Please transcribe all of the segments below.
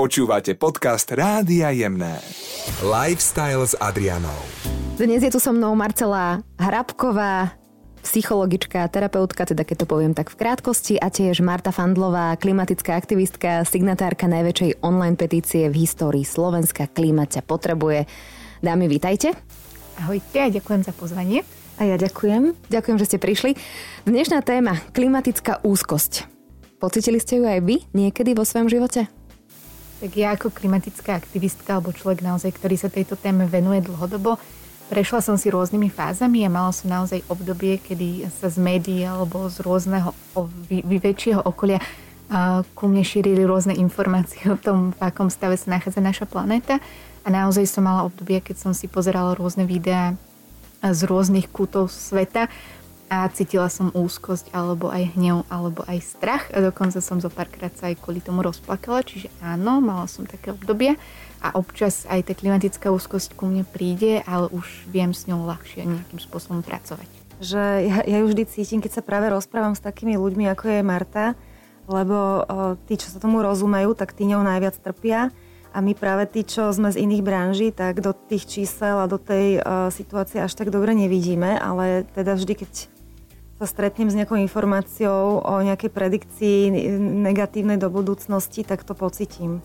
Počúvate podcast Rádia Jemné. Lifestyle s Adrianou. Dnes je tu so mnou Marcela Hrabková, psychologička, terapeutka, teda keď to poviem tak v krátkosti, a tiež Marta Fandlová, klimatická aktivistka, signatárka najväčšej online petície v histórii Slovenska Klíma ťa potrebuje. Dámy, vítajte. Ahojte a ďakujem za pozvanie. A ja ďakujem. Ďakujem, že ste prišli. Dnešná téma, klimatická úzkosť. Pocitili ste ju aj vy niekedy vo svojom živote? Tak ja ako klimatická aktivistka alebo človek naozaj, ktorý sa tejto téme venuje dlhodobo, Prešla som si rôznymi fázami a mala som naozaj obdobie, kedy sa z médií alebo z rôzneho väčšieho okolia ku mne šírili rôzne informácie o tom, v akom stave sa nachádza naša planéta. A naozaj som mala obdobie, keď som si pozerala rôzne videá z rôznych kútov sveta a cítila som úzkosť alebo aj hnev alebo aj strach. A dokonca som zo párkrát sa aj kvôli tomu rozplakala, čiže áno, mala som také obdobie a občas aj tá klimatická úzkosť ku mne príde, ale už viem s ňou ľahšie nejakým spôsobom pracovať. Že ja, ja ju vždy cítim, keď sa práve rozprávam s takými ľuďmi, ako je Marta, lebo o, tí, čo sa tomu rozumejú, tak tí ňou najviac trpia. A my práve tí, čo sme z iných branží, tak do tých čísel a do tej o, situácie až tak dobre nevidíme, ale teda vždy, keď sa stretnem s nejakou informáciou o nejakej predikcii negatívnej do budúcnosti, tak to pocitím.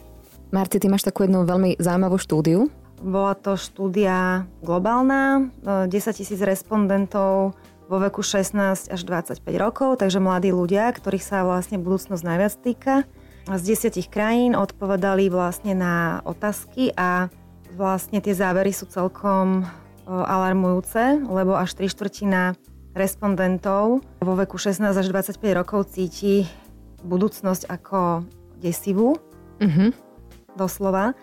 Marti, ty máš takú jednu veľmi zaujímavú štúdiu. Bola to štúdia globálna, 10 e, tisíc respondentov vo veku 16 až 25 rokov, takže mladí ľudia, ktorých sa vlastne budúcnosť najviac týka. Z desiatich krajín odpovedali vlastne na otázky a vlastne tie závery sú celkom e, alarmujúce, lebo až 3 štvrtina respondentov vo veku 16 až 25 rokov cíti budúcnosť ako desivú. Mm-hmm doslova.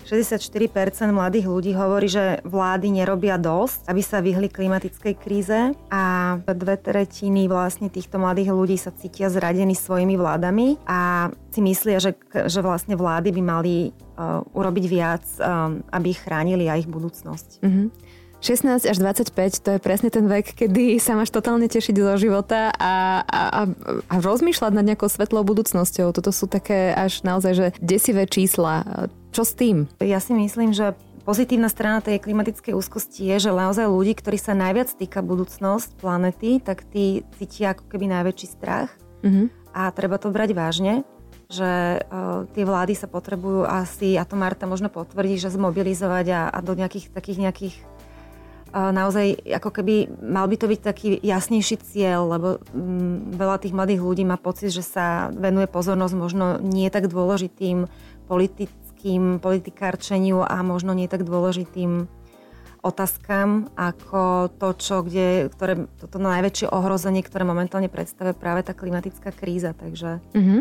64% mladých ľudí hovorí, že vlády nerobia dosť, aby sa vyhli klimatickej kríze a dve tretiny vlastne týchto mladých ľudí sa cítia zradení svojimi vládami a si myslia, že, že vlastne vlády by mali uh, urobiť viac, um, aby ich chránili a ich budúcnosť. Mm-hmm. 16 až 25 to je presne ten vek, kedy sa máš totálne tešiť zo života a, a, a rozmýšľať nad nejakou svetlou budúcnosťou. Toto sú také až naozaj že desivé čísla. Čo s tým? Ja si myslím, že pozitívna strana tej klimatickej úzkosti je, že naozaj ľudí, ktorí sa najviac týka budúcnosť planety, tak tí cítia ako keby najväčší strach. Mm-hmm. A treba to brať vážne že uh, tie vlády sa potrebujú asi, a to Marta možno potvrdí, že zmobilizovať a, a do nejakých takých nejakých naozaj ako keby mal by to byť taký jasnejší cieľ, lebo mm, veľa tých mladých ľudí má pocit, že sa venuje pozornosť možno nie tak dôležitým politickým politikárčeniu a možno nie tak dôležitým otázkam ako to, čo, kde, ktoré, toto najväčšie ohrozenie, ktoré momentálne predstavuje práve tá klimatická kríza. Takže... Mm-hmm.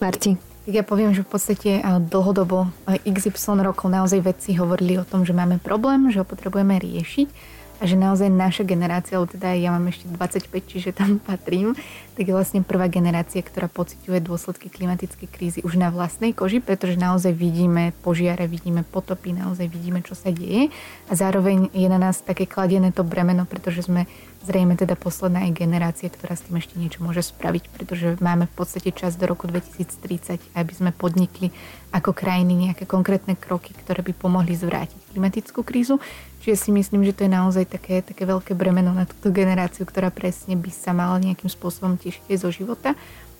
Marti. Tak ja poviem, že v podstate dlhodobo XY rokov naozaj vedci hovorili o tom, že máme problém, že ho potrebujeme riešiť a že naozaj naša generácia, alebo teda ja mám ešte 25, čiže tam patrím, tak je vlastne prvá generácia, ktorá pociťuje dôsledky klimatickej krízy už na vlastnej koži, pretože naozaj vidíme požiare, vidíme potopy, naozaj vidíme, čo sa deje. A zároveň je na nás také kladené to bremeno, pretože sme zrejme teda posledná aj generácia, ktorá s tým ešte niečo môže spraviť, pretože máme v podstate čas do roku 2030, aby sme podnikli ako krajiny nejaké konkrétne kroky, ktoré by pomohli zvrátiť klimatickú krízu. Čiže si myslím, že to je naozaj také, také veľké bremeno na túto generáciu, ktorá presne by sa mala nejakým spôsobom tešiť zo života.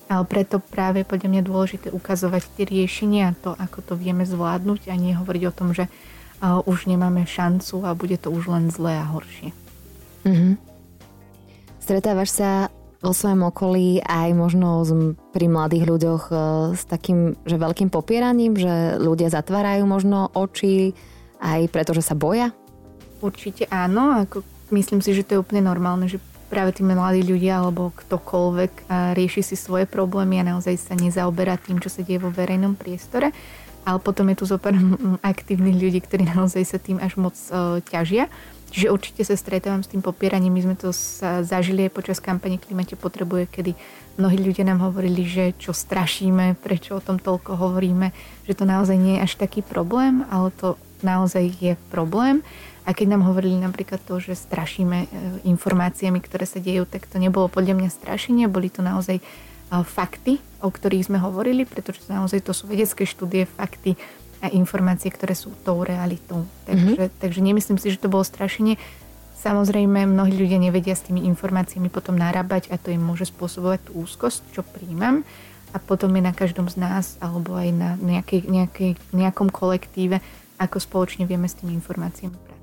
Ale preto práve podľa mňa dôležité ukazovať tie riešenia a to, ako to vieme zvládnuť a nie hovoriť o tom, že už nemáme šancu a bude to už len zlé a horšie. Mm-hmm. Stretávaš sa vo svojom okolí aj možno pri mladých ľuďoch uh, s takým, že veľkým popieraním, že ľudia zatvárajú možno oči aj preto, že sa boja? Určite áno, ako myslím si, že to je úplne normálne, že práve tí mladí ľudia alebo ktokoľvek rieši si svoje problémy a naozaj sa nezaoberá tým, čo sa deje vo verejnom priestore. Ale potom je tu zopár aktívnych ľudí, ktorí naozaj sa tým až moc uh, ťažia. Čiže určite sa stretávam s tým popieraním. My sme to zažili aj počas kampane Klimate potrebuje, kedy mnohí ľudia nám hovorili, že čo strašíme, prečo o tom toľko hovoríme, že to naozaj nie je až taký problém, ale to naozaj je problém. A keď nám hovorili napríklad to, že strašíme e, informáciami, ktoré sa dejú, tak to nebolo podľa mňa strašenie, boli to naozaj fakty, o ktorých sme hovorili, pretože naozaj to sú vedecké štúdie, fakty a informácie, ktoré sú tou realitou. Takže, mm-hmm. takže nemyslím si, že to bolo strašenie. Samozrejme, mnohí ľudia nevedia s tými informáciami potom narábať a to im môže spôsobovať tú úzkosť, čo príjmam. A potom je na každom z nás alebo aj na nejakej, nejakej, nejakom kolektíve, ako spoločne vieme s tými informáciami pracovať.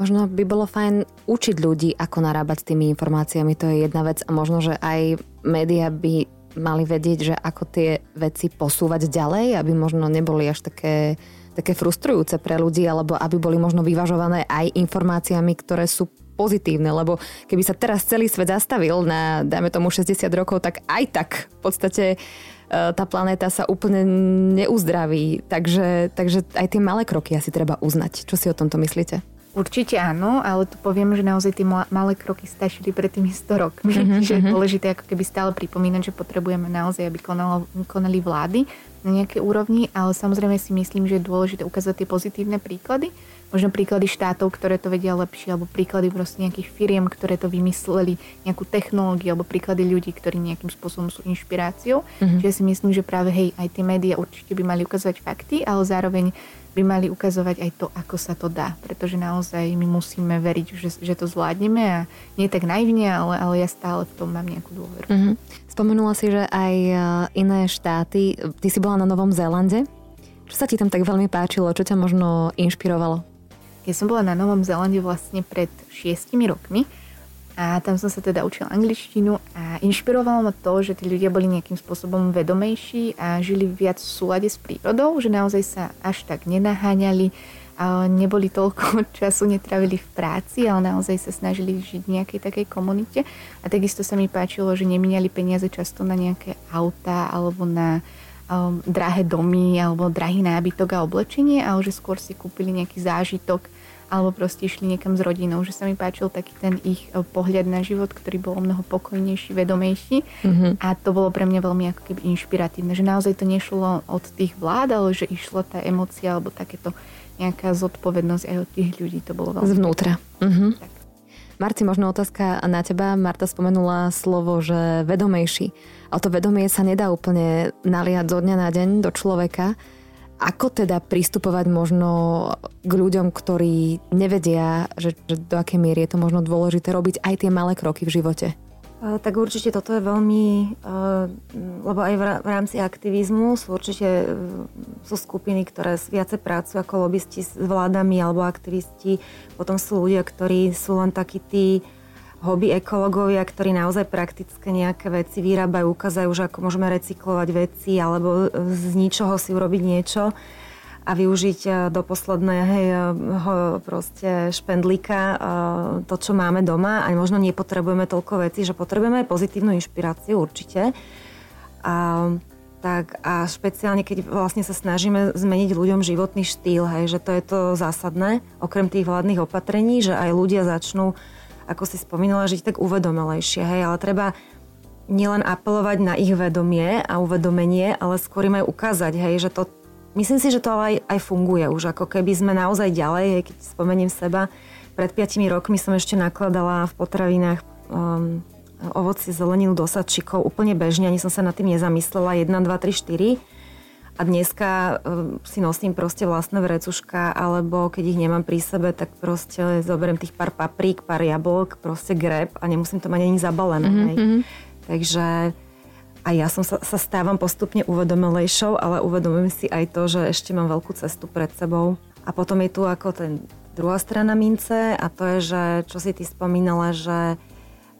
Možno by bolo fajn učiť ľudí, ako narábať s tými informáciami, to je jedna vec a možno, že aj média by mali vedieť, že ako tie veci posúvať ďalej, aby možno neboli až také, také frustrujúce pre ľudí, alebo aby boli možno vyvažované aj informáciami, ktoré sú pozitívne, lebo keby sa teraz celý svet zastavil na, dajme tomu, 60 rokov, tak aj tak v podstate e, tá planéta sa úplne neuzdraví. Takže, takže aj tie malé kroky asi treba uznať. Čo si o tomto myslíte? Určite áno, ale tu poviem, že naozaj tie malé kroky stačili pred tými 100 rokmi. Mm-hmm. Čiže je mhm. dôležité ako keby stále pripomínať, že potrebujeme naozaj, aby konalo, konali vlády na nejaké úrovni, ale samozrejme si myslím, že je dôležité ukázať tie pozitívne príklady. Možno príklady štátov, ktoré to vedia lepšie, alebo príklady proste nejakých firiem, ktoré to vymysleli, nejakú technológiu, alebo príklady ľudí, ktorí nejakým spôsobom sú inšpiráciou. Mm-hmm. Čiže si myslím, že práve hej, aj tie médiá určite by mali ukazovať fakty, ale zároveň by mali ukazovať aj to, ako sa to dá. Pretože naozaj my musíme veriť, že, že to zvládneme a nie tak naivne, ale, ale ja stále v tom mám nejakú dôveru. Mm-hmm. Spomenula si, že aj e, iné štáty, ty si bola na Novom Zélande. Čo sa ti tam tak veľmi páčilo? Čo ťa možno inšpirovalo? Keď som bola na Novom Zélande vlastne pred šiestimi rokmi, a tam som sa teda učila angličtinu a inšpirovalo ma to, že tí ľudia boli nejakým spôsobom vedomejší a žili viac v súlade s prírodou, že naozaj sa až tak nenaháňali, a neboli toľko času, netravili v práci, ale naozaj sa snažili žiť v nejakej takej komunite. A takisto sa mi páčilo, že nemínali peniaze často na nejaké auta alebo na um, drahé domy alebo drahý nábytok a oblečenie, ale že skôr si kúpili nejaký zážitok alebo proste išli niekam s rodinou, že sa mi páčil taký ten ich e, pohľad na život, ktorý bol o mnoho pokojnejší, vedomejší mm-hmm. a to bolo pre mňa veľmi ako keby inšpiratívne, že naozaj to nešlo od tých vlád, ale že išla tá emocia alebo takéto nejaká zodpovednosť aj od tých ľudí, to bolo veľmi... Zvnútra. Mm-hmm. Tak. Marci, možno otázka na teba. Marta spomenula slovo, že vedomejší. Ale to vedomie sa nedá úplne naliať zo dňa na deň do človeka. Ako teda pristupovať možno k ľuďom, ktorí nevedia, že, že do akej miery je to možno dôležité robiť aj tie malé kroky v živote? Tak určite toto je veľmi, lebo aj v rámci aktivizmu sú určite e, sú skupiny, ktoré viacej pracujú ako lobbysti s vládami alebo aktivisti. Potom sú ľudia, ktorí sú len takí tí hobby ekológovia, ktorí naozaj praktické nejaké veci vyrábajú, ukazajú, že ako môžeme recyklovať veci alebo z ničoho si urobiť niečo a využiť eh, do posledného proste špendlíka to, čo máme doma a možno nepotrebujeme toľko veci, že potrebujeme aj pozitívnu inšpiráciu určite. A, tak a špeciálne, keď vlastne sa snažíme zmeniť ľuďom životný štýl, hej, že to je to zásadné, okrem tých vládnych opatrení, že aj ľudia začnú ako si spomínala, žiť tak uvedomelejšie, hej, ale treba nielen apelovať na ich vedomie a uvedomenie, ale skôr im aj ukázať, hej, že to, myslím si, že to aj, aj funguje už, ako keby sme naozaj ďalej, hej, keď spomeniem seba, pred 5 rokmi som ešte nakladala v potravinách um, ovoci, zeleninu do sadčikov úplne bežne, ani som sa nad tým nezamyslela, 1, 2, 3, 4 a dneska uh, si nosím proste vlastné vrecuška, alebo keď ich nemám pri sebe, tak proste zoberiem tých pár paprík, pár jablok, proste greb a nemusím to mať ani zabalené. Mm-hmm. Takže a ja som sa, sa stávam postupne uvedomelejšou, ale uvedomujem si aj to, že ešte mám veľkú cestu pred sebou. A potom je tu ako ten druhá strana mince a to je, že čo si ty spomínala, že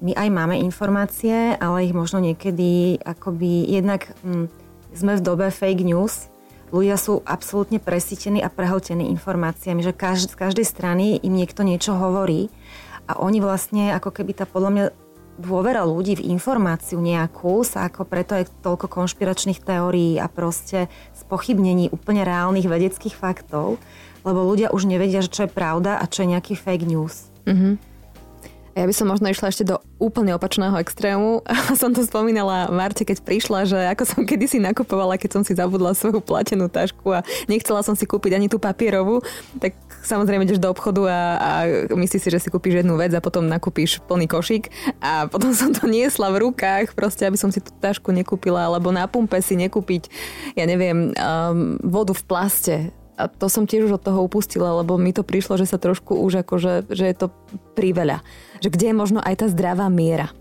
my aj máme informácie, ale ich možno niekedy akoby jednak... Hm, sme v dobe fake news. Ľudia sú absolútne presítení a prehltení informáciami, že každ- z každej strany im niekto niečo hovorí a oni vlastne, ako keby tá podľa mňa dôvera ľudí v informáciu nejakú sa ako preto je toľko konšpiračných teórií a proste spochybnení úplne reálnych vedeckých faktov, lebo ľudia už nevedia, že čo je pravda a čo je nejaký fake news. Mm-hmm. Ja by som možno išla ešte do úplne opačného extrému. som to spomínala Marte, keď prišla, že ako som kedysi nakupovala, keď som si zabudla svoju platenú tašku a nechcela som si kúpiť ani tú papierovú, tak samozrejme ideš do obchodu a, a myslíš si, že si kúpiš jednu vec a potom nakúpiš plný košík a potom som to niesla v rukách, proste aby som si tú tašku nekúpila, alebo na pumpe si nekúpiť, ja neviem, um, vodu v plaste a to som tiež už od toho upustila, lebo mi to prišlo, že sa trošku už akože, že je to priveľa. Že kde je možno aj tá zdravá miera.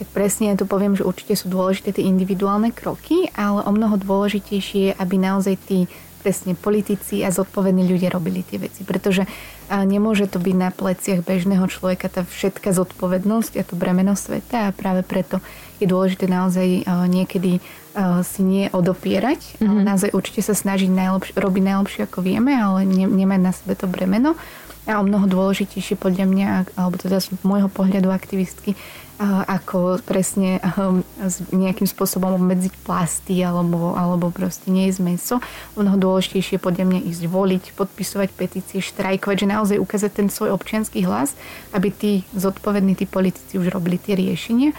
Tak presne ja tu poviem, že určite sú dôležité tie individuálne kroky, ale o mnoho dôležitejšie je, aby naozaj tí presne politici a zodpovední ľudia robili tie veci. Pretože nemôže to byť na pleciach bežného človeka tá všetká zodpovednosť a to bremeno sveta a práve preto je dôležité naozaj niekedy si nie odopierať, mm-hmm. ale naozaj určite sa snažiť najlepš- robiť najlepšie ako vieme, ale ne, nemať na sebe to bremeno. A o mnoho dôležitejšie podľa mňa, alebo teda z môjho pohľadu aktivistky, ako presne nejakým spôsobom obmedziť plasty alebo, alebo proste nie jesť meso. Mnoho dôležitejšie podľa mňa ísť voliť, podpisovať petície, štrajkovať, že naozaj ukázať ten svoj občianský hlas, aby tí zodpovední, tí politici už robili tie riešenia.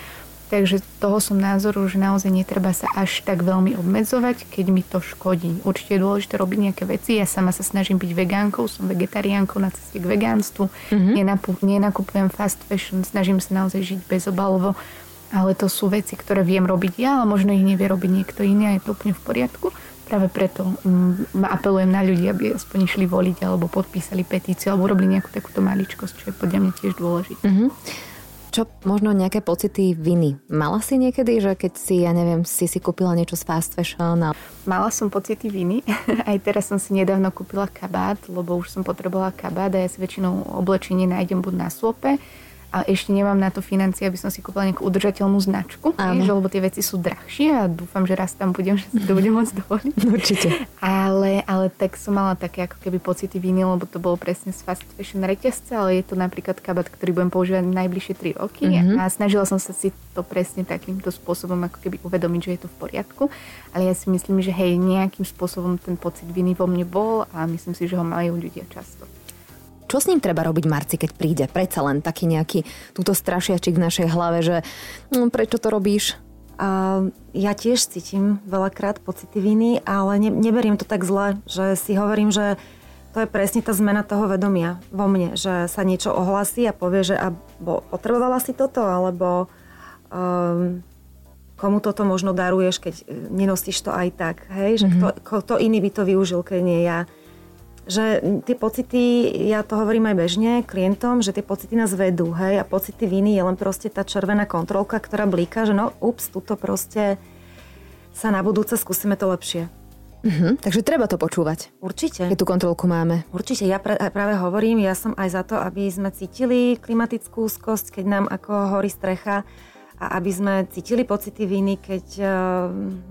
Takže toho som názoru, že naozaj netreba sa až tak veľmi obmedzovať, keď mi to škodí. Určite je dôležité robiť nejaké veci. Ja sama sa snažím byť vegánkou, som vegetariánkou na ceste k vegánstvu. Mm-hmm. nenakupujem fast fashion, snažím sa naozaj žiť bezobalovo. Ale to sú veci, ktoré viem robiť ja, ale možno ich nevie robiť niekto iný a je to úplne v poriadku. Práve preto mm, apelujem na ľudí, aby aspoň išli voliť alebo podpísali petíciu alebo robili nejakú takúto maličkosť, čo je podľa mňa tiež dôležité. Mm-hmm. Čo možno nejaké pocity viny? Mala si niekedy, že keď si, ja neviem, si si kúpila niečo z fast fashion? A... Mala som pocity viny. Aj teraz som si nedávno kúpila kabát, lebo už som potrebovala kabát a ja si väčšinou oblečenie nájdem buď na slope, a ešte nemám na to financie, aby som si kúpila nejakú udržateľnú značku, že, lebo tie veci sú drahšie a dúfam, že raz tam budem, že si to budem môcť dovoliť. Určite. Ale, ale tak som mala také ako keby pocity viny, lebo to bolo presne z fast fashion reťazce, ale je to napríklad kabát, ktorý budem používať najbližšie 3 roky mm-hmm. a snažila som sa si to presne takýmto spôsobom ako keby uvedomiť, že je to v poriadku. Ale ja si myslím, že hej, nejakým spôsobom ten pocit viny vo mne bol a myslím si, že ho majú ľudia často. Čo s ním treba robiť Marci, keď príde? Predsa len taký nejaký túto strašiačik v našej hlave, že no, prečo to robíš? A ja tiež cítim veľakrát pocity viny, ale ne, neberiem to tak zle, že si hovorím, že to je presne tá zmena toho vedomia vo mne, že sa niečo ohlasí a povie, že abo potrebovala si toto, alebo um, komu toto možno daruješ, keď nenosíš to aj tak, hej, že mm-hmm. kto, kto iný by to využil, keď nie ja že tie pocity, ja to hovorím aj bežne klientom, že tie pocity nás vedú, hej, a pocity viny je len proste tá červená kontrolka, ktorá blíka, že no, ups, tuto proste sa na budúce skúsime to lepšie. Mhm, takže treba to počúvať. Určite. Keď tú kontrolku máme. Určite, ja pra, práve hovorím, ja som aj za to, aby sme cítili klimatickú úzkosť, keď nám ako horí strecha a aby sme cítili pocity viny, keď, eh,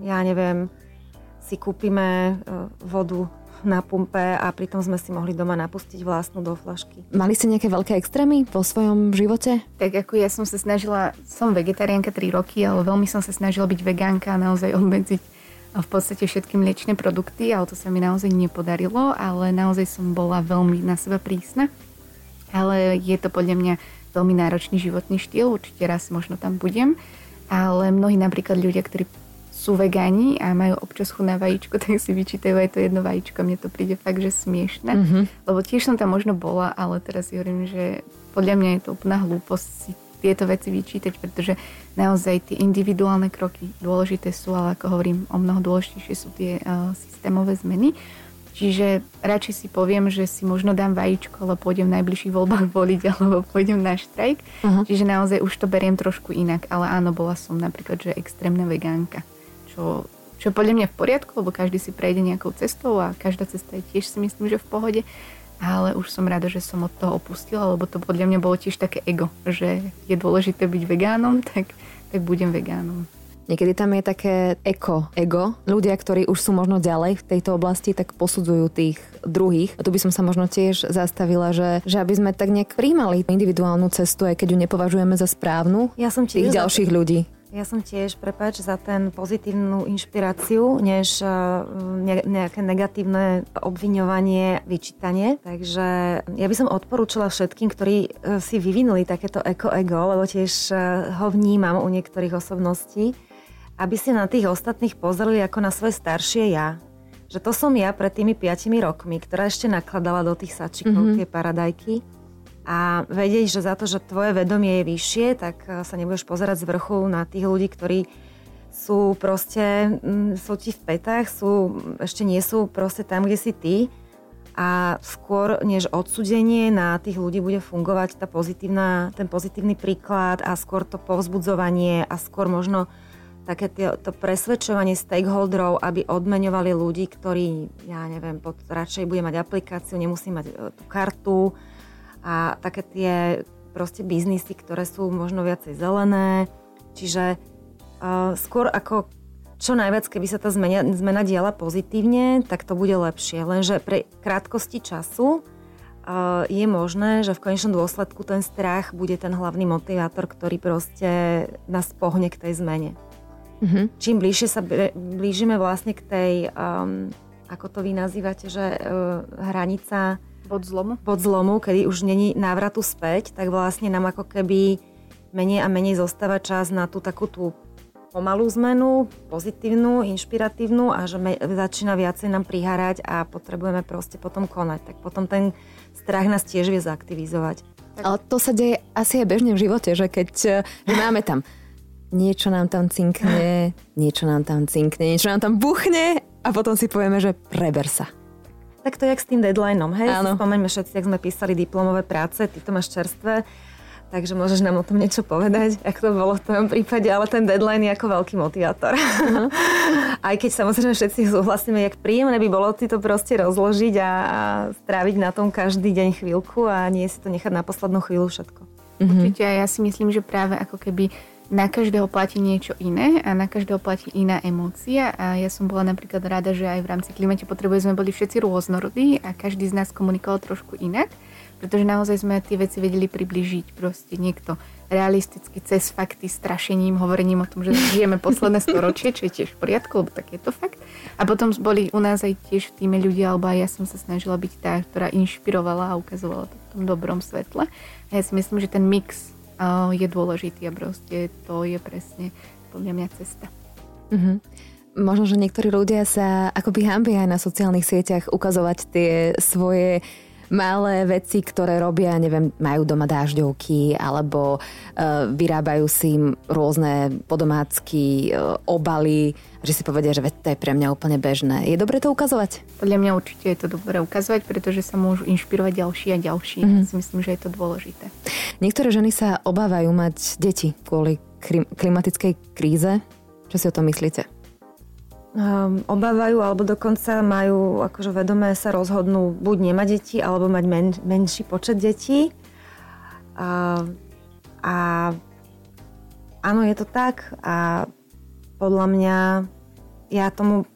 ja neviem, si kúpime eh, vodu na pumpe a pritom sme si mohli doma napustiť vlastnú do flašky. Mali ste nejaké veľké extrémy vo svojom živote? Tak ako ja som sa snažila, som vegetariánka 3 roky, ale veľmi som sa snažila byť vegánka a naozaj obmedziť v podstate všetky mliečne produkty, ale to sa mi naozaj nepodarilo, ale naozaj som bola veľmi na seba prísna. Ale je to podľa mňa veľmi náročný životný štýl, určite raz možno tam budem, ale mnohí napríklad ľudia, ktorí sú vegáni a majú občas chuť na vajíčko, tak si vyčítajú aj to jedno vajíčko. Mne to príde fakt, že smiešne. Mm-hmm. Lebo tiež som tam možno bola, ale teraz si hovorím, že podľa mňa je to úplná hlúposť si tieto veci vyčítať, pretože naozaj tie individuálne kroky dôležité sú, ale ako hovorím, o mnoho dôležitejšie sú tie uh, systémové zmeny. Čiže radšej si poviem, že si možno dám vajíčko, ale pôjdem v najbližších voľbách voliť alebo pôjdem na štrajk. Uh-huh. Čiže naozaj už to beriem trošku inak, ale áno, bola som napríklad, že extrémna vegánka čo, čo podľa mňa v poriadku, lebo každý si prejde nejakou cestou a každá cesta je tiež si myslím, že v pohode. Ale už som rada, že som od toho opustila, lebo to podľa mňa bolo tiež také ego, že je dôležité byť vegánom, tak, tak budem vegánom. Niekedy tam je také eko, ego. Ľudia, ktorí už sú možno ďalej v tejto oblasti, tak posudzujú tých druhých. A tu by som sa možno tiež zastavila, že, že aby sme tak nejak príjmali individuálnu cestu, aj keď ju nepovažujeme za správnu, ja som tých ďalších ľudí. Ja som tiež, prepáč, za ten pozitívnu inšpiráciu, než ne, nejaké negatívne obviňovanie, vyčítanie. Takže ja by som odporúčala všetkým, ktorí e, si vyvinuli takéto eko-ego, lebo tiež e, ho vnímam u niektorých osobností, aby si na tých ostatných pozreli ako na svoje staršie ja. Že to som ja pred tými 5 rokmi, ktorá ešte nakladala do tých sačikov mm-hmm. tie paradajky a vedieť, že za to, že tvoje vedomie je vyššie, tak e, sa nebudeš pozerať z vrchu na tých ľudí, ktorí sú proste, sú ti v petách, sú, ešte nie sú proste tam, kde si ty. A skôr než odsudenie na tých ľudí bude fungovať tá pozitívna, ten pozitívny príklad a skôr to povzbudzovanie a skôr možno také tie, to presvedčovanie stakeholderov, aby odmeňovali ľudí, ktorí, ja neviem, pod, radšej bude mať aplikáciu, nemusí mať e, tú kartu, a také tie proste biznisy, ktoré sú možno viacej zelené. Čiže uh, skôr ako čo najviac, keby sa tá zmena, zmena diala pozitívne, tak to bude lepšie. Lenže pre krátkosti času uh, je možné, že v konečnom dôsledku ten strach bude ten hlavný motivátor, ktorý proste nás pohne k tej zmene. Mm-hmm. Čím bližšie sa blížime vlastne k tej, um, ako to vy nazývate, že uh, hranica Bod zlomu? Bod zlomu, kedy už není návratu späť, tak vlastne nám ako keby menej a menej zostáva čas na tú takú tú pomalú zmenu, pozitívnu, inšpiratívnu a že me, začína viacej nám priharať a potrebujeme proste potom konať. Tak potom ten strach nás tiež vie zaktivizovať. Ale to sa deje asi aj bežne v živote, že keď že máme tam niečo nám tam cinkne, niečo nám tam cinkne, niečo nám tam buchne a potom si povieme, že preber sa. Tak to je jak s tým deadlineom, hej? Áno. Spomeňme všetci, ak sme písali diplomové práce, ty to máš čerstvé, takže môžeš nám o tom niečo povedať, ako to bolo v tvojom prípade, ale ten deadline je ako veľký motivátor. Uh-huh. Aj keď samozrejme všetci súhlasíme, jak príjemné by bolo si to proste rozložiť a, a stráviť na tom každý deň chvíľku a nie si to nechať na poslednú chvíľu všetko. Uh-huh. Určite ja si myslím, že práve ako keby na každého platí niečo iné a na každého platí iná emócia a ja som bola napríklad rada, že aj v rámci klimate potrebuje sme boli všetci rôznorodí a každý z nás komunikoval trošku inak, pretože naozaj sme tie veci vedeli približiť proste niekto realisticky cez fakty, strašením, hovorením o tom, že žijeme posledné storočie, čo je tiež v poriadku, lebo tak je to fakt. A potom boli u nás aj tiež v týme ľudia, alebo aj ja som sa snažila byť tá, ktorá inšpirovala a ukazovala to v tom dobrom svetle. A ja si myslím, že ten mix je dôležitý a proste to je presne podľa mňa cesta. Mm-hmm. Možno, že niektorí ľudia sa akoby hambia aj na sociálnych sieťach ukazovať tie svoje malé veci, ktoré robia, neviem, majú doma dážďovky alebo uh, vyrábajú si rôzne podomácky uh, obaly, že si povedia, že to je pre mňa úplne bežné. Je dobre to ukazovať? Podľa mňa určite je to dobre ukazovať, pretože sa môžu inšpirovať ďalší a ďalší. Mm-hmm. Ja si myslím, že je to dôležité. Niektoré ženy sa obávajú mať deti kvôli klimatickej kríze. Čo si o tom myslíte? Um, obávajú alebo dokonca majú akože vedomé sa rozhodnú buď nemať deti alebo mať men, menší počet detí. Uh, a áno, je to tak a podľa mňa ja tomu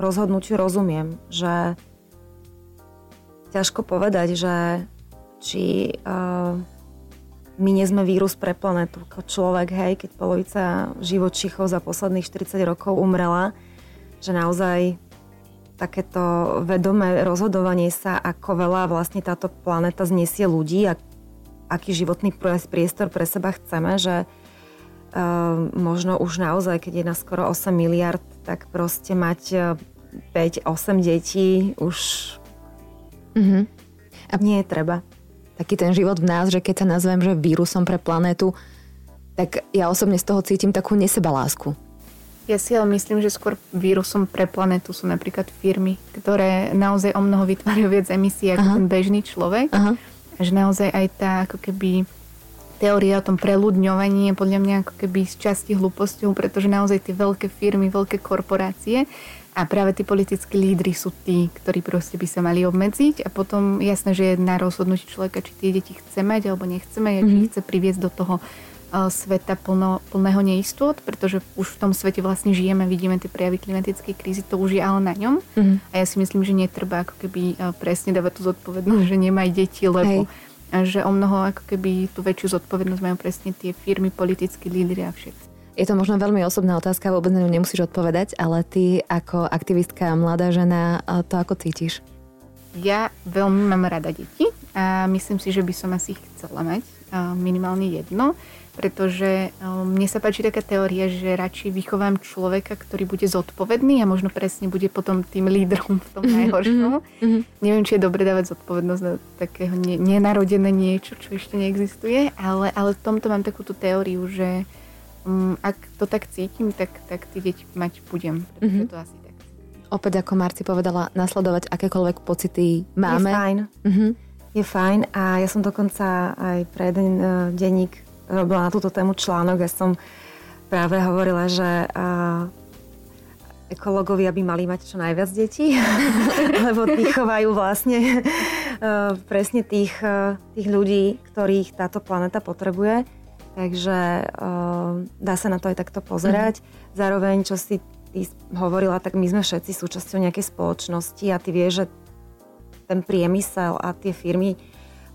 rozhodnutiu rozumiem, že ťažko povedať, že či uh, my nie sme vírus pre planetu človek, hej, keď polovica živočíchov za posledných 40 rokov umrela, že naozaj takéto vedomé rozhodovanie sa, ako veľa vlastne táto planéta znesie ľudí a aký životný priestor pre seba chceme, že uh, možno už naozaj, keď je na skoro 8 miliard, tak proste mať 5-8 detí už mm-hmm. a nie je treba. Taký ten život v nás, že keď sa nazvem, že vírusom pre planétu, tak ja osobne z toho cítim takú nesebalásku ja si ale myslím, že skôr vírusom pre planetu sú napríklad firmy, ktoré naozaj o mnoho vytvárajú viac emisí ako Aha. ten bežný človek. Aha. Že naozaj aj tá ako keby teória o tom preľudňovaní je podľa mňa ako keby z časti hlúposťou, pretože naozaj tie veľké firmy, veľké korporácie a práve tí politickí lídry sú tí, ktorí proste by sa mali obmedziť a potom jasné, že je na rozhodnutí človeka, či tie deti chce mať alebo nechce mať, mm-hmm. či mhm. chce priviesť do toho sveta plno, plného neistot, pretože už v tom svete vlastne žijeme, vidíme tie prejavy klimatickej krízy, to už je ale na ňom. Mm-hmm. A ja si myslím, že netreba ako keby presne dávať tú zodpovednosť, že nemaj deti, lebo Hej. že o mnoho ako keby tú väčšiu zodpovednosť majú presne tie firmy, politickí lídry a všetci. Je to možno veľmi osobná otázka, vôbec na ňu nemusíš odpovedať, ale ty ako aktivistka, mladá žena, to ako cítiš? Ja veľmi mám rada deti a myslím si, že by som asi ich chcela mať minimálne jedno pretože um, mne sa páči taká teória, že radšej vychovám človeka, ktorý bude zodpovedný a možno presne bude potom tým lídrom v tom mhm, najhoršom. Mm-hmm. Neviem, či je dobre dávať zodpovednosť za takého ne- nenarodené niečo, čo ešte neexistuje, ale, ale v tomto mám takúto teóriu, že um, ak to tak cítim, tak, tak tie deti mať budem, pretože mm-hmm. to asi tak. Opäť ako Marci povedala, nasledovať akékoľvek pocity máme. Je fajn. Mm-hmm. Je fajn a ja som dokonca aj pre jeden denník robila na túto tému článok a som práve hovorila, že ekológovia by mali mať čo najviac detí, lebo tí chovajú vlastne presne tých, tých ľudí, ktorých táto planéta potrebuje. Takže dá sa na to aj takto pozerať. Mm-hmm. Zároveň, čo si ty hovorila, tak my sme všetci súčasťou nejakej spoločnosti a ty vieš, že ten priemysel a tie firmy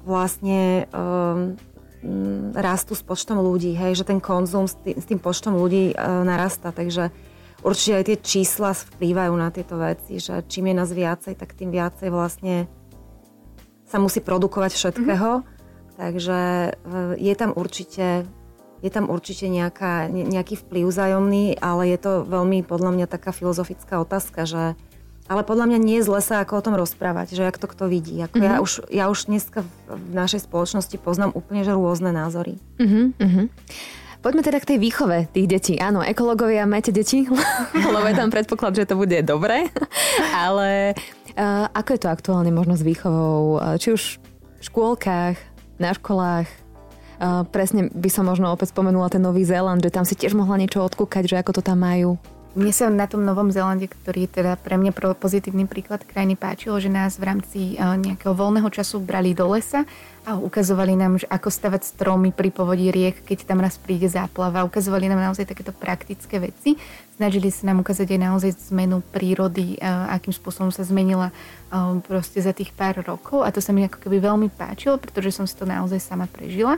vlastne um, rastú s počtom ľudí, hej, že ten konzum s tým, s tým počtom ľudí e, narastá, takže určite aj tie čísla vplývajú na tieto veci, že čím je nás viacej, tak tým viacej vlastne sa musí produkovať všetkého, mm-hmm. takže e, je tam určite je tam určite nejaká, nejaký vplyv zájomný, ale je to veľmi podľa mňa taká filozofická otázka, že ale podľa mňa nie je zle sa ako o tom rozprávať, že jak to kto vidí. Ako mm-hmm. ja, mhm. už, ja už dneska v našej spoločnosti poznám úplne že rôzne názory. Mm-hmm. Poďme teda k tej výchove tých detí. Áno, ekológovia, majte deti, lebo je tam predpoklad, že to bude dobre. Ale uh, ako je to aktuálne možno s výchovou? Uh, či už v škôlkach, na školách? Uh, presne by som možno opäť spomenula ten Nový Zéland, že tam si tiež mohla niečo odkúkať, že ako to tam majú. Mne sa na tom Novom Zélande, ktorý je teda pre mňa pozitívny príklad krajiny, páčilo, že nás v rámci eh, nejakého voľného času brali do lesa a ukazovali nám, že ako stavať stromy pri povodí riek, keď tam raz príde záplava. Ukazovali nám naozaj takéto praktické veci. Snažili sa nám ukázať aj naozaj zmenu prírody, eh, akým spôsobom sa zmenila eh, proste za tých pár rokov. A to sa mi ako keby veľmi páčilo, pretože som si to naozaj sama prežila.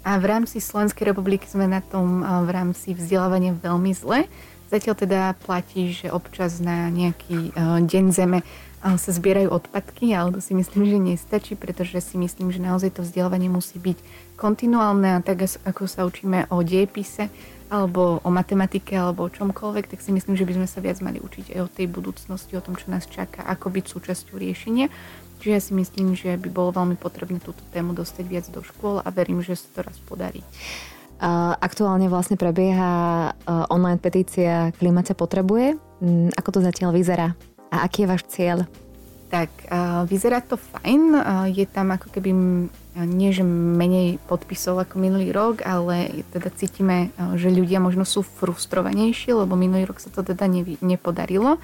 A v rámci Slovenskej republiky sme na tom v rámci vzdelávania veľmi zle Zatiaľ teda platí, že občas na nejaký uh, deň zeme uh, sa zbierajú odpadky, ale to si myslím, že nestačí, pretože si myslím, že naozaj to vzdelávanie musí byť kontinuálne a tak ako sa učíme o diepise alebo o matematike alebo o čomkoľvek, tak si myslím, že by sme sa viac mali učiť aj o tej budúcnosti, o tom, čo nás čaká, ako byť súčasťou riešenia. Čiže ja si myslím, že by bolo veľmi potrebné túto tému dostať viac do škôl a verím, že sa to raz podarí. Aktuálne vlastne prebieha e, online petícia Klimat sa potrebuje. Mm, ako to zatiaľ vyzerá? A aký je váš cieľ? Tak, uh, vyzerá to fajn. Uh, je tam ako keby nie, že menej podpisov ako minulý rok, ale teda cítime, že ľudia možno sú frustrovanejší, lebo minulý rok sa to teda nepodarilo.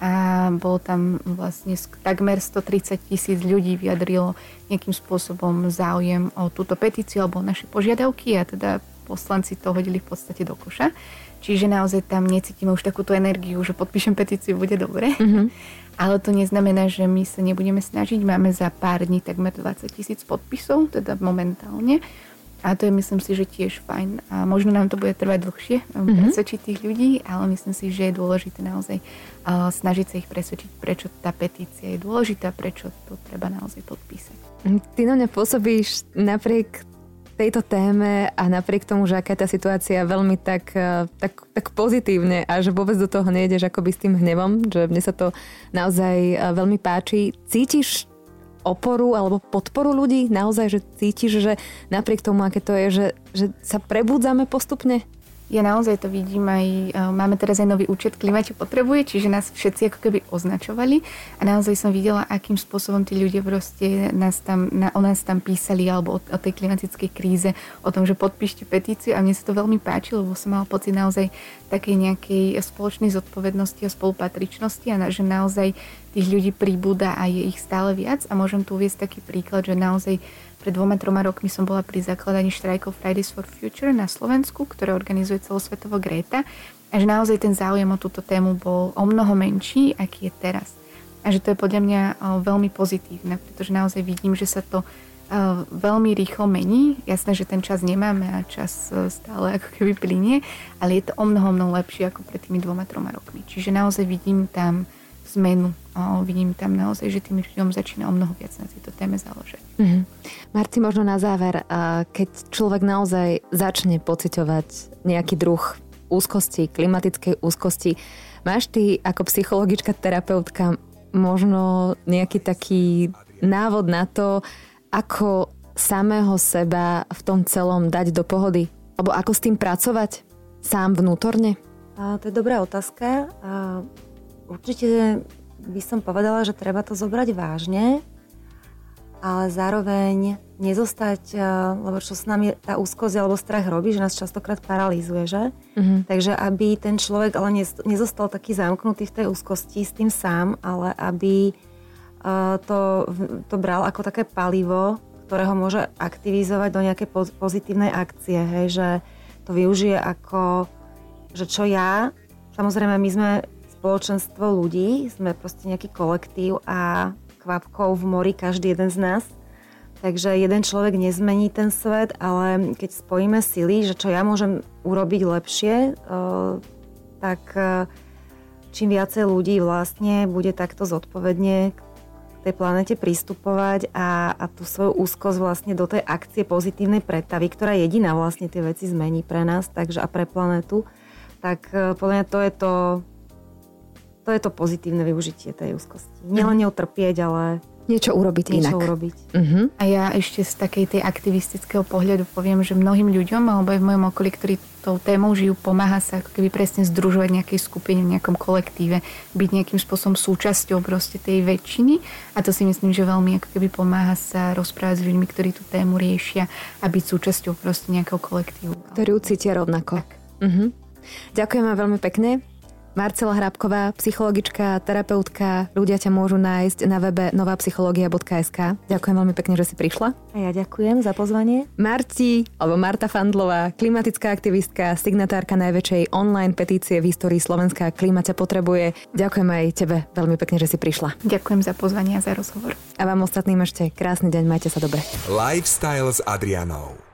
A bolo tam vlastne takmer 130 tisíc ľudí vyjadrilo nejakým spôsobom záujem o túto petíciu alebo o naše požiadavky a teda poslanci to hodili v podstate do koša. Čiže naozaj tam necítime už takúto energiu, že podpíšem petíciu, bude dobre. Mm-hmm. Ale to neznamená, že my sa nebudeme snažiť. Máme za pár dní takmer 20 tisíc podpisov, teda momentálne. A to je myslím si, že tiež fajn. A možno nám to bude trvať dlhšie, mm-hmm. presvedčiť tých ľudí, ale myslím si, že je dôležité naozaj uh, snažiť sa ich presvedčiť, prečo tá petícia je dôležitá, prečo to treba naozaj podpísať. Ty na mňa pôsobíš napriek tejto téme a napriek tomu, že aká je tá situácia veľmi tak, e, tak, tak pozitívne a že vôbec do toho nejdeš akoby s tým hnevom, že mne sa to naozaj e, veľmi páči. Cítiš oporu alebo podporu ľudí? Naozaj, že cítiš, že napriek tomu, aké to je, že, že sa prebudzame postupne? Ja naozaj to vidím aj, e, máme teraz aj nový účet Klimate potrebuje, čiže nás všetci ako keby označovali. A naozaj som videla, akým spôsobom tí ľudia proste nás tam, na, o nás tam písali alebo o, o tej klimatickej kríze, o tom, že podpíšte petíciu. A mne sa to veľmi páčilo, lebo som mal pocit naozaj takej nejakej spoločnej zodpovednosti a spolupatričnosti a na, že naozaj tých ľudí pribúda a je ich stále viac. A môžem tu uvieť taký príklad, že naozaj pred dvoma, troma rokmi som bola pri zakladaní štrajkov Fridays for Future na Slovensku, ktoré organizuje celosvetovo Greta a že naozaj ten záujem o túto tému bol o mnoho menší, aký je teraz. A že to je podľa mňa veľmi pozitívne, pretože naozaj vidím, že sa to veľmi rýchlo mení. Jasné, že ten čas nemáme a čas stále ako keby plinie, ale je to o mnoho, mnoho lepšie ako pred tými dvoma, troma rokmi. Čiže naozaj vidím tam zmenu. O, vidím tam naozaj, že tým ľuďom začína o mnoho viac na tejto téme záležať. Mm-hmm. Marci, možno na záver, keď človek naozaj začne pociťovať nejaký druh úzkosti, klimatickej úzkosti, máš ty ako psychologička, terapeutka možno nejaký taký návod na to, ako samého seba v tom celom dať do pohody? Alebo ako s tým pracovať sám vnútorne? A, to je dobrá otázka. A, určite by som povedala, že treba to zobrať vážne, ale zároveň nezostať, lebo čo s nami tá úzkosť alebo strach robí, že nás častokrát paralýzuje, že? Mm-hmm. Takže aby ten človek ale nezostal taký zamknutý v tej úzkosti s tým sám, ale aby to, to bral ako také palivo, ktoré ho môže aktivizovať do nejakej pozitívnej akcie, hej, že to využije ako, že čo ja, samozrejme my sme spoločenstvo ľudí, sme proste nejaký kolektív a kvapkov v mori každý jeden z nás. Takže jeden človek nezmení ten svet, ale keď spojíme sily, že čo ja môžem urobiť lepšie, tak čím viacej ľudí vlastne bude takto zodpovedne tej planete pristupovať a, a tú svoju úzkosť vlastne do tej akcie pozitívnej pretavy, ktorá jediná vlastne tie veci zmení pre nás takže a pre planetu, tak e, podľa mňa to je to, to je to pozitívne využitie tej úzkosti. Nielen ňou trpieť, ale niečo urobiť niečo inak. urobiť. Uh-huh. A ja ešte z takej tej aktivistického pohľadu poviem, že mnohým ľuďom, alebo aj v mojom okolí, ktorí tou témou žijú, pomáha sa ako keby presne združovať v nejakej skupine, v nejakom kolektíve, byť nejakým spôsobom súčasťou proste tej väčšiny. A to si myslím, že veľmi ako keby pomáha sa rozprávať s ľuďmi, ktorí tú tému riešia a byť súčasťou proste nejakého kolektívu. Ktorí cítia rovnako. Tak. Uh-huh. Ďakujem vám veľmi pekne. Marcela Hrabková, psychologička, terapeutka. Ľudia ťa môžu nájsť na webe novapsychologia.sk. Ďakujem veľmi pekne, že si prišla. A ja ďakujem za pozvanie. Marti, alebo Marta Fandlová, klimatická aktivistka, signatárka najväčšej online petície v histórii Slovenska Klima ťa potrebuje. Ďakujem aj tebe veľmi pekne, že si prišla. Ďakujem za pozvanie a za rozhovor. A vám ostatným ešte krásny deň, majte sa dobre. Lifestyle s Adrianou.